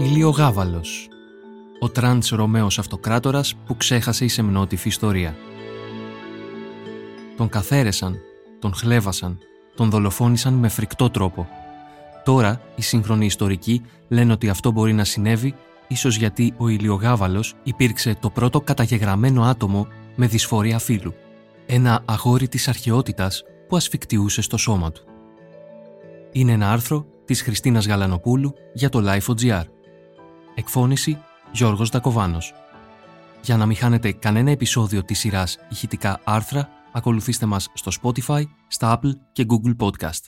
Ηλιογάβαλος Ο τραντς Ρωμαίος αυτοκράτορας που ξέχασε η σεμνότυφη ιστορία. Τον καθαίρεσαν, τον χλέβασαν, τον δολοφόνησαν με φρικτό τρόπο. Τώρα οι σύγχρονοι ιστορικοί λένε ότι αυτό μπορεί να συνέβη ίσως γιατί ο Ηλιογάβαλος υπήρξε το πρώτο καταγεγραμμένο άτομο με δυσφορία φύλου. Ένα αγόρι της αρχαιότητας που ασφικτιούσε στο σώμα του. Είναι ένα άρθρο της Χριστίνας Γαλανοπούλου για το Life.gr. Εκφώνηση Γιώργος Δακοβάνος. Για να μην χάνετε κανένα επεισόδιο της σειράς ηχητικά άρθρα, ακολουθήστε μας στο Spotify, στα Apple και Google Podcast.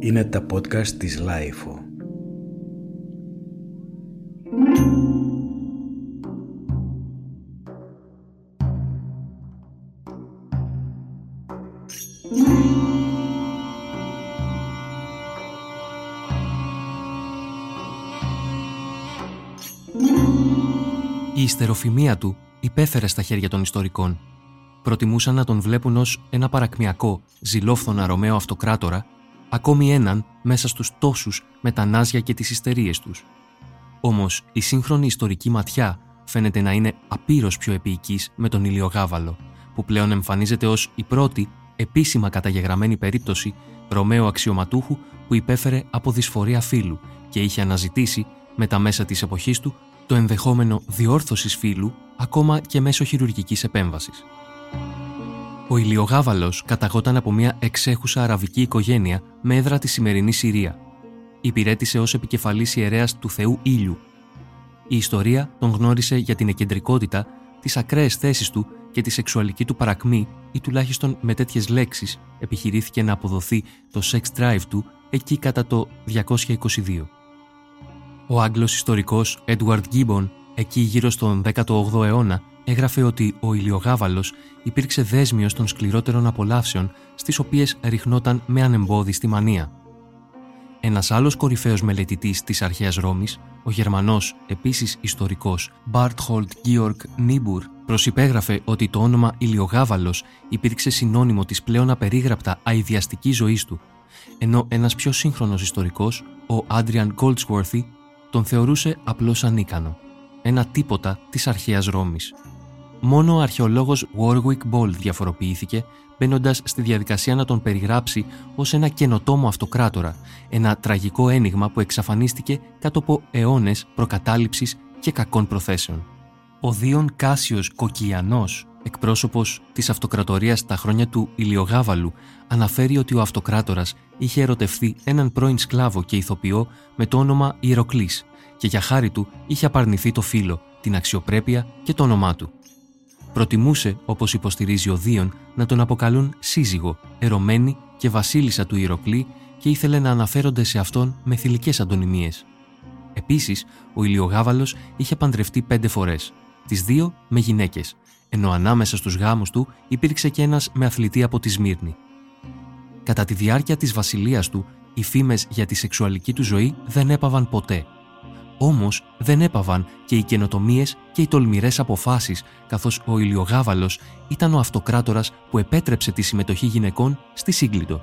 Είναι τα podcast της Life. Η ιστεροφημία του υπέφερε στα χέρια των ιστορικών. Προτιμούσαν να τον βλέπουν ως ένα παρακμιακό, ζηλόφθονα Ρωμαίο αυτοκράτορα, ακόμη έναν μέσα στους τόσους με τα νάζια και τις ιστερίες τους. Όμως η σύγχρονη ιστορική ματιά φαίνεται να είναι απείρως πιο επίοικης με τον Ηλιογάβαλο, που πλέον εμφανίζεται ως η πρώτη επίσημα καταγεγραμμένη περίπτωση Ρωμαίου αξιωματούχου που υπέφερε από δυσφορία φύλου και είχε αναζητήσει με τα μέσα της εποχής του το ενδεχόμενο διόρθωσης φύλου ακόμα και μέσω χειρουργικής επέμβασης. Ο Ηλιογάβαλος καταγόταν από μια εξέχουσα αραβική οικογένεια με έδρα της σημερινής Συρία. Υπηρέτησε ως επικεφαλής ιερέας του Θεού Ήλιου. Η ιστορία τον γνώρισε για την εκεντρικότητα, τις ακραίες θέσεις του και τη σεξουαλική του παρακμή ή τουλάχιστον με τέτοιες λέξεις επιχειρήθηκε να αποδοθεί το sex drive του εκεί κατά το 222. Ο Άγγλος ιστορικός Edward Gibbon, εκεί γύρω στον 18ο αιώνα, έγραφε ότι ο Ηλιογάβαλος υπήρξε δέσμιος των σκληρότερων απολαύσεων στις οποίες ριχνόταν με ανεμπόδιστη μανία. Ένας άλλος κορυφαίος μελετητής της αρχαίας Ρώμης, ο Γερμανός, επίσης ιστορικός, Barthold Georg Niebuhr, προσυπέγραφε ότι το όνομα Ηλιογάβαλος υπήρξε συνώνυμο της πλέον απερίγραπτα αειδιαστικής ζωής του, ενώ ένας πιο σύγχρονος ιστορικός, ο Adrian Goldsworthy, τον θεωρούσε απλώς ανίκανο. Ένα τίποτα της αρχαίας Ρώμης. Μόνο ο αρχαιολόγος Warwick Ball διαφοροποιήθηκε, μπαίνοντας στη διαδικασία να τον περιγράψει ως ένα καινοτόμο αυτοκράτορα, ένα τραγικό ένιγμα που εξαφανίστηκε κάτω από αιώνες προκατάληψης και κακών προθέσεων. Ο Δίον Κάσιος Κοκκιανός, εκπρόσωπος της αυτοκρατορίας τα χρόνια του Ηλιογάβαλου, αναφέρει ότι ο αυτοκράτορας είχε ερωτευθεί έναν πρώην σκλάβο και ηθοποιό με το όνομα Ιεροκλής και για χάρη του είχε απαρνηθεί το φίλο, την αξιοπρέπεια και το όνομά του. Προτιμούσε, όπως υποστηρίζει ο Δίον, να τον αποκαλούν σύζυγο, ερωμένη και βασίλισσα του Ιεροκλή και ήθελε να αναφέρονται σε αυτόν με θηλυκές αντωνυμίες. Επίσης, ο Ηλιογάβαλος είχε παντρευτεί πέντε φορές, τις δύο με γυναίκες, ενώ ανάμεσα στους γάμους του υπήρξε και ένας με αθλητή από τη Σμύρνη. Κατά τη διάρκεια της βασιλείας του, οι φήμες για τη σεξουαλική του ζωή δεν έπαβαν ποτέ. Όμως δεν έπαβαν και οι καινοτομίες και οι τολμηρές αποφάσεις, καθώς ο Ηλιογάβαλος ήταν ο αυτοκράτορας που επέτρεψε τη συμμετοχή γυναικών στη Σύγκλιτο.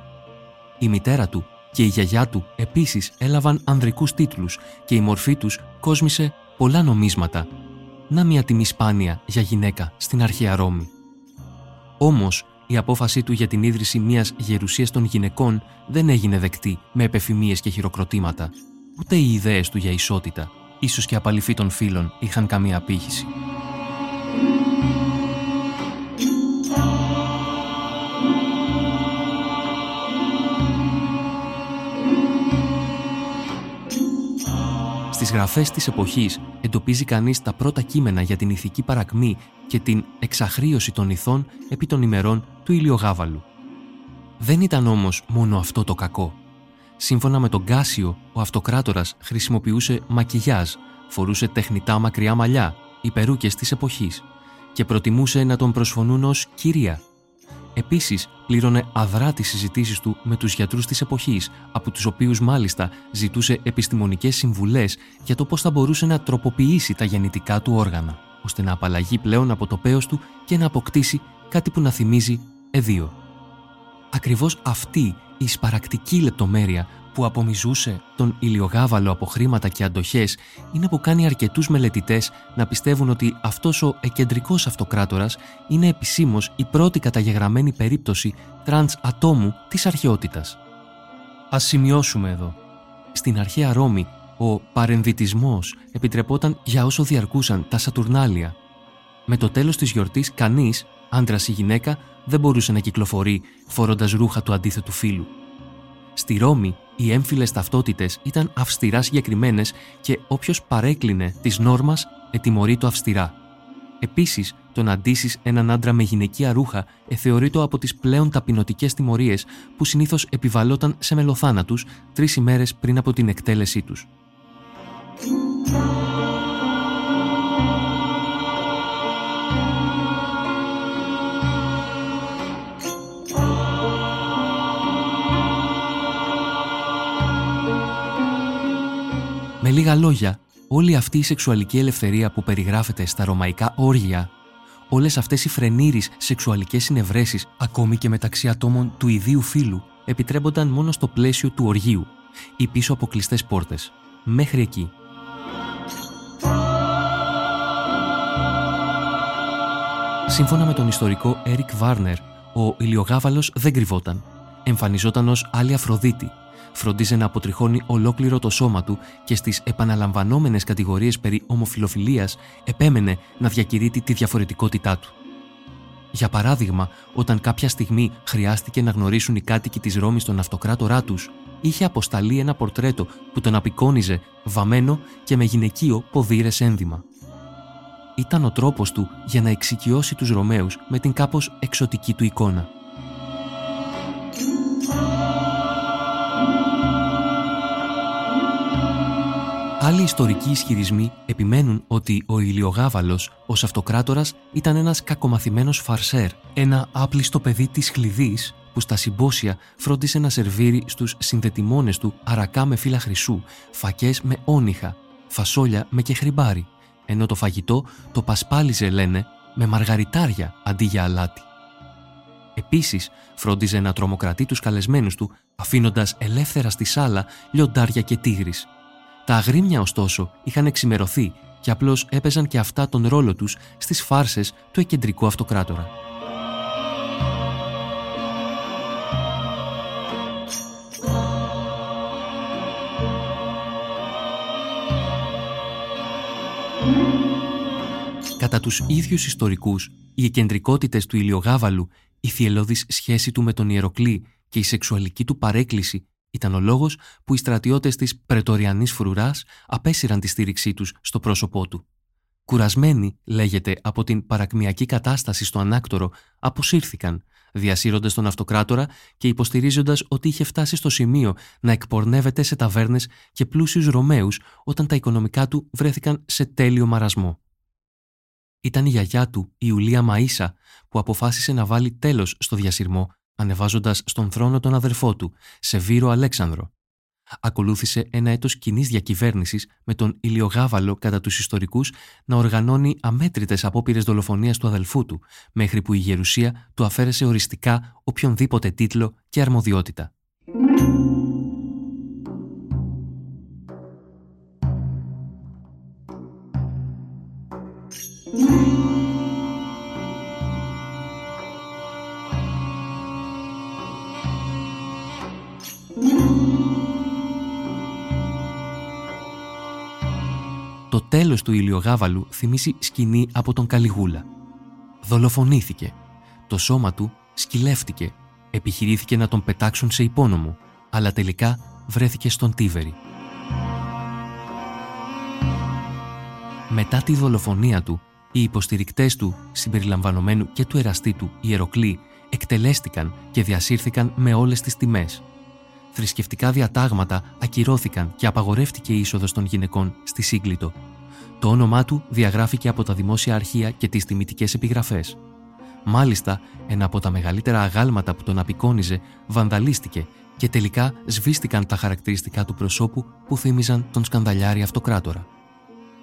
Η μητέρα του και η γιαγιά του επίσης έλαβαν ανδρικούς τίτλους και η μορφή τους κόσμησε πολλά νομίσματα. Να μια τιμή σπάνια για γυναίκα στην αρχαία Ρώμη. Όμως η απόφασή του για την ίδρυση μιας γερουσίας των γυναικών δεν έγινε δεκτή με επεφημίες και χειροκροτήματα. Ούτε οι ιδέες του για ισότητα, ίσως και απαλυφή των φίλων, είχαν καμία απήχηση. Στις γραφές της εποχής εντοπίζει κανείς τα πρώτα κείμενα για την ηθική παρακμή και την εξαχρίωση των ηθών επί των ημερών του Ηλιογάβαλου. Δεν ήταν όμως μόνο αυτό το κακό. Σύμφωνα με τον Κάσιο, ο αυτοκράτορας χρησιμοποιούσε μακιγιάζ, φορούσε τεχνητά μακριά μαλλιά, οι περούκες της εποχής και προτιμούσε να τον προσφωνούν ως «κυρία». Επίσης, πλήρωνε αδρά τις συζητήσεις του με τους γιατρούς της εποχής, από τους οποίους μάλιστα ζητούσε επιστημονικές συμβουλές για το πώς θα μπορούσε να τροποποιήσει τα γεννητικά του όργανα, ώστε να απαλλαγεί πλέον από το πέος του και να αποκτήσει κάτι που να θυμίζει αιδοίο. Ακριβώς αυτή η σπαρακτική λεπτομέρεια που απομυζούσε τον Ηλιογάβαλο από χρήματα και αντοχές είναι που κάνει αρκετούς μελετητές να πιστεύουν ότι αυτός ο εκκεντρικός αυτοκράτορας είναι επισήμως η πρώτη καταγεγραμμένη περίπτωση τρανς ατόμου της αρχαιότητας. Ας σημειώσουμε εδώ. Στην αρχαία Ρώμη, ο παρενδυτισμός επιτρεπόταν για όσο διαρκούσαν τα Σατουρνάλια. Με το τέλος της γιορτής κανείς, άντρας ή γυναίκα, δεν μπορούσε να κυκλοφορεί φορώντας ρούχα του αντίθετου φύλου. Στη Ρώμη, οι έμφυλες ταυτότητες ήταν αυστηρά συγκεκριμένες και όποιος παρέκλεινε τη νόρμας ετιμωρεί αυστηρά. Επίσης, το να αντίσει έναν άντρα με γυναικεία ρούχα εθεωρείται από τις πλέον ταπεινωτικές τιμωρίες που συνήθως επιβαλόταν σε μελοθάνατους τρεις ημέρες πριν από την εκτέλεσή τους. Με λίγα λόγια, όλη αυτή η σεξουαλική ελευθερία που περιγράφεται στα ρωμαϊκά όργια, όλες αυτές οι φρενήρεις σεξουαλικές συνευρέσεις, ακόμη και μεταξύ ατόμων του ιδίου φύλου, επιτρέπονταν μόνο στο πλαίσιο του οργείου ή πίσω από κλειστές πόρτες. Μέχρι εκεί. Σύμφωνα με τον ιστορικό Έρικ Βάρνερ, ο ηλιογάβαλος δεν κρυβόταν. Εμφανιζόταν ως άλλη Αφροδίτη, φροντίζε να αποτριχώνει ολόκληρο το σώμα του και στις επαναλαμβανόμενες κατηγορίες περί ομοφιλοφιλίας επέμενε να διακηρύττει τη διαφορετικότητά του. Για παράδειγμα, όταν κάποια στιγμή χρειάστηκε να γνωρίσουν οι κάτοικοι της Ρώμης τον αυτοκράτορά τους, είχε αποσταλεί ένα πορτρέτο που τον απεικόνιζε βαμμένο και με γυναικείο ποδήρες ένδυμα. Ήταν ο τρόπος του για να εξοικειώσει τους Ρωμαίους με την κάπως εξωτική του εικόνα. Άλλοι ιστορικοί ισχυρισμοί επιμένουν ότι ο Ηλιογάβαλος ως αυτοκράτορας ήταν ένας κακομαθημένος φαρσέρ, ένα άπλιστο παιδί της χλειδής που στα συμπόσια φρόντισε να σερβίρει στους συνδετημόνες του αρακά με φύλλα χρυσού, φακές με όνυχα, φασόλια με κεχριμπάρι, ενώ το φαγητό το πασπάλιζε, λένε, με μαργαριτάρια αντί για αλάτι. Επίσης, φρόντιζε να τρομοκρατεί τους καλεσμένους του, αφήνοντας ελεύθερα στη σάλα λιοντάρια και τίγρης, τα αγρίμια ωστόσο είχαν εξημερωθεί και απλώς έπαιζαν και αυτά τον ρόλο τους στις φάρσες του εκεντρικού αυτοκράτορα. Κατά τους ίδιους ιστορικούς, οι εκεντρικότητες του Ηλιογάβαλου, η θυελώδης σχέση του με τον Ιεροκλή και η σεξουαλική του παρέκκληση ήταν ο λόγος που οι στρατιώτες της Πρετοριανής Φρουράς απέσυραν τη στήριξή τους στο πρόσωπό του. Κουρασμένοι, λέγεται, από την παρακμιακή κατάσταση στο ανάκτορο, αποσύρθηκαν, διασύροντας τον αυτοκράτορα και υποστηρίζοντας ότι είχε φτάσει στο σημείο να εκπορνεύεται σε ταβέρνες και πλούσιους Ρωμαίους όταν τα οικονομικά του βρέθηκαν σε τέλειο μαρασμό. Ήταν η γιαγιά του, η Ιουλία Μαΐσα, που αποφάσισε να βάλει τέλος στο διασυρμό ανεβάζοντας στον θρόνο τον αδερφό του, Σεβίρο Αλέξανδρο. Ακολούθησε ένα έτος κοινής διακυβέρνησης με τον Ηλιογάβαλο κατά τους ιστορικούς να οργανώνει αμέτρητες απόπειρες δολοφονίας του αδελφού του, μέχρι που η Γερουσία του αφαίρεσε οριστικά οποιονδήποτε τίτλο και αρμοδιότητα. Το τέλος του ηλιογάβαλου θυμίσει σκηνή από τον Καλιγούλα. Δολοφονήθηκε. Το σώμα του σκυλεύτηκε. Επιχειρήθηκε να τον πετάξουν σε υπόνομο, αλλά τελικά βρέθηκε στον Τίβερη. Μετά τη δολοφονία του, οι υποστηρικτές του, συμπεριλαμβανομένου και του εραστή του, Ιεροκλή, εκτελέστηκαν και διασύρθηκαν με όλες τις τιμές. Θρησκευτικά διατάγματα ακυρώθηκαν και απαγορεύτηκε η είσοδος των γυναικών στη Σύγκλιτο. Το όνομά του διαγράφηκε από τα δημόσια αρχεία και τις τιμητικές επιγραφές. Μάλιστα, ένα από τα μεγαλύτερα αγάλματα που τον απεικόνιζε βανδαλίστηκε και τελικά σβήστηκαν τα χαρακτηριστικά του προσώπου που θύμιζαν τον σκανδαλιάρη αυτοκράτορα.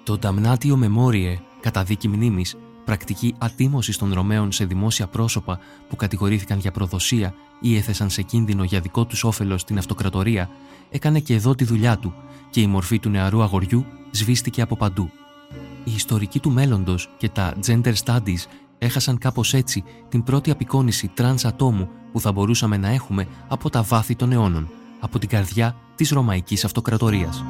Το Damnatio Memoriae, κατά δίκη μνήμης, πρακτική ατίμωσης των Ρωμαίων σε δημόσια πρόσωπα που κατηγορήθηκαν για προδοσία ή έθεσαν σε κίνδυνο για δικό τους όφελος την αυτοκρατορία, έκανε και εδώ τη δουλειά του και η μορφή του νεαρού αγοριού σβήστηκε από παντού. Οι ιστορικοί του μέλλοντος και τα gender studies έχασαν κάπως έτσι την πρώτη απεικόνιση τρανς ατόμου που θα μπορούσαμε να έχουμε από τα βάθη των αιώνων, από την καρδιά της Ρωμαϊκής Αυτοκρατορίας.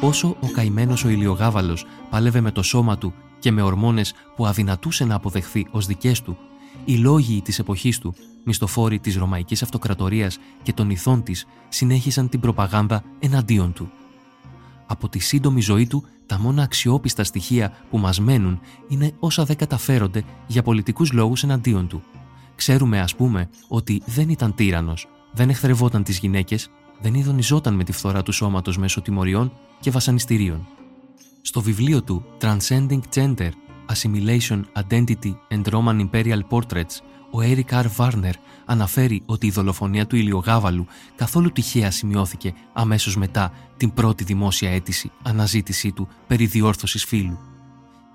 Όσο ο καημένος ο ηλιογάβαλος πάλευε με το σώμα του και με ορμόνες που αδυνατούσε να αποδεχθεί ως δικές του, οι λόγοι της εποχής του, μισθοφόροι της Ρωμαϊκής Αυτοκρατορίας και των ηθών της, συνέχισαν την προπαγάνδα εναντίον του. Από τη σύντομη ζωή του, τα μόνα αξιόπιστα στοιχεία που μας μένουν είναι όσα δεν καταφέρονται για πολιτικούς λόγους εναντίον του. Ξέρουμε, ας πούμε, ότι δεν ήταν τύρανος, δεν εχθρευόταν τις γυναίκες, δεν ειδονιζόταν με τη φθορά του σώματος μέσω τιμωριών και βασανιστήριων. Στο βιβλίο του Transcending Gender, Assimilation, Identity and Roman Imperial Portraits, ο Eric R. Warner αναφέρει ότι η δολοφονία του Ηλιογάβαλου καθόλου τυχαία σημειώθηκε αμέσως μετά την πρώτη δημόσια αίτηση αναζήτησή του περί διόρθωσης φύλου.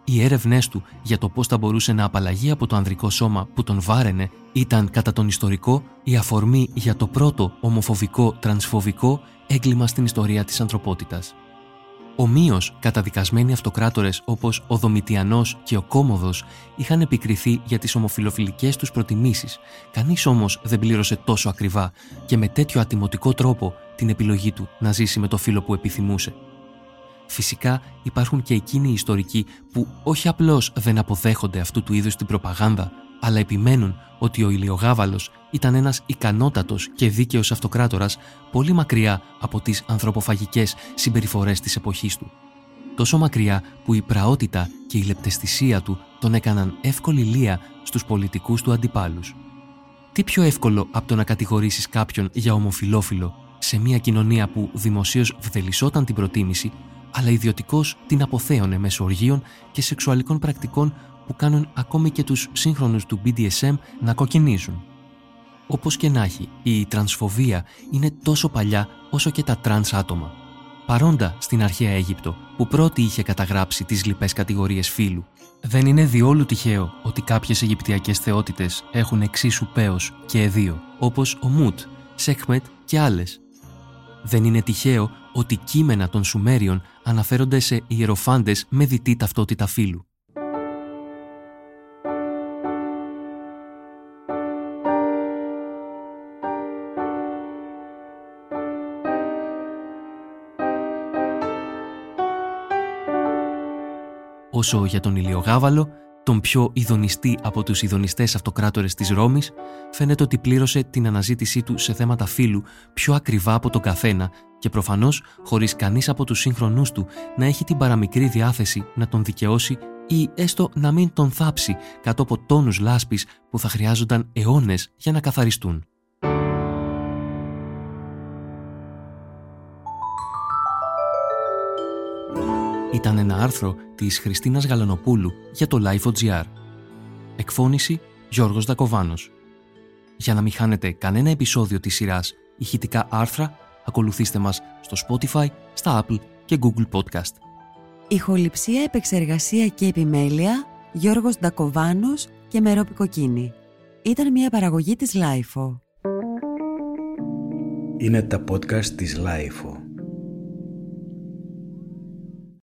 Οι έρευνές του για το πώς θα μπορούσε να απαλλαγεί από το ανδρικό σώμα που τον βάραινε ήταν κατά τον ιστορικό η αφορμή για το πρώτο ομοφοβικό τρανσφοβικό έγκλημα στην ιστορία της ανθρωπότητας. Ομοίως, καταδικασμένοι αυτοκράτορες όπως ο Δομητιανός και ο Κόμοδος είχαν επικριθεί για τις ομοφιλοφιλικές τους προτιμήσεις. Κανείς όμως δεν πλήρωσε τόσο ακριβά και με τέτοιο ατιμωτικό τρόπο την επιλογή του να ζήσει με το φίλο που επιθυμούσε. Φυσικά υπάρχουν και εκείνοι οι ιστορικοί που όχι απλώς δεν αποδέχονται αυτού του είδους την προπαγάνδα, αλλά επιμένουν ότι ο Ηλιογάβαλος ήταν ένας ικανότατος και δίκαιος αυτοκράτορας πολύ μακριά από τις ανθρωποφαγικές συμπεριφορές της εποχής του. Τόσο μακριά που η πραότητα και η λεπτεστησία του τον έκαναν εύκολη λία στους πολιτικούς του αντιπάλους. Τι πιο εύκολο από το να κατηγορήσεις κάποιον για ομοφιλόφιλο σε μια κοινωνία που δημοσίως βδελισόταν την προτίμηση, αλλά ιδιωτικώς την αποθέωνε μέσω οργείων και σεξουαλικών πρακτικών που κάνουν ακόμη και τους σύγχρονους του BDSM να κοκκινίζουν. Όπως και να έχει, η τρανσφοβία είναι τόσο παλιά όσο και τα τρανς άτομα. Παρόντα στην αρχαία Αίγυπτο, που πρώτη είχε καταγράψει τις λοιπές κατηγορίες φύλου. Δεν είναι διόλου τυχαίο ότι κάποιες Αιγυπτιακές θεότητες έχουν εξίσου πέος και αιδοίο, όπως ο Μουτ, Σεκμετ και άλλες. Δεν είναι τυχαίο ότι κείμενα των Σουμέριων αναφέρονται σε ιεροφάντες με διττή ταυτότητα φύλου. Όσο για τον Ηλιογάβαλο, τον πιο ειδονιστή από τους ειδονιστές αυτοκράτορες της Ρώμης, φαίνεται ότι πλήρωσε την αναζήτησή του σε θέματα φύλου πιο ακριβά από τον καθένα και προφανώς χωρίς κανείς από τους σύγχρονούς του να έχει την παραμικρή διάθεση να τον δικαιώσει ή έστω να μην τον θάψει κάτω από τόνους λάσπης που θα χρειάζονταν αιώνες για να καθαριστούν. Ήταν ένα άρθρο της Χριστίνας Γαλανοπούλου για το Life.gr. Εκφώνηση Γιώργος Δακοβάνος. Για να μην χάνετε κανένα επεισόδιο της σειράς ηχητικά άρθρα, ακολουθήστε μας στο Spotify, στα Apple και Google Podcast. Ηχοληψία, επεξεργασία και επιμέλεια Γιώργος Ντακοβάνος και Μερόπη Κοκκίνη. Ήταν μια παραγωγή της Lifeo. Είναι τα podcast της Lifeo.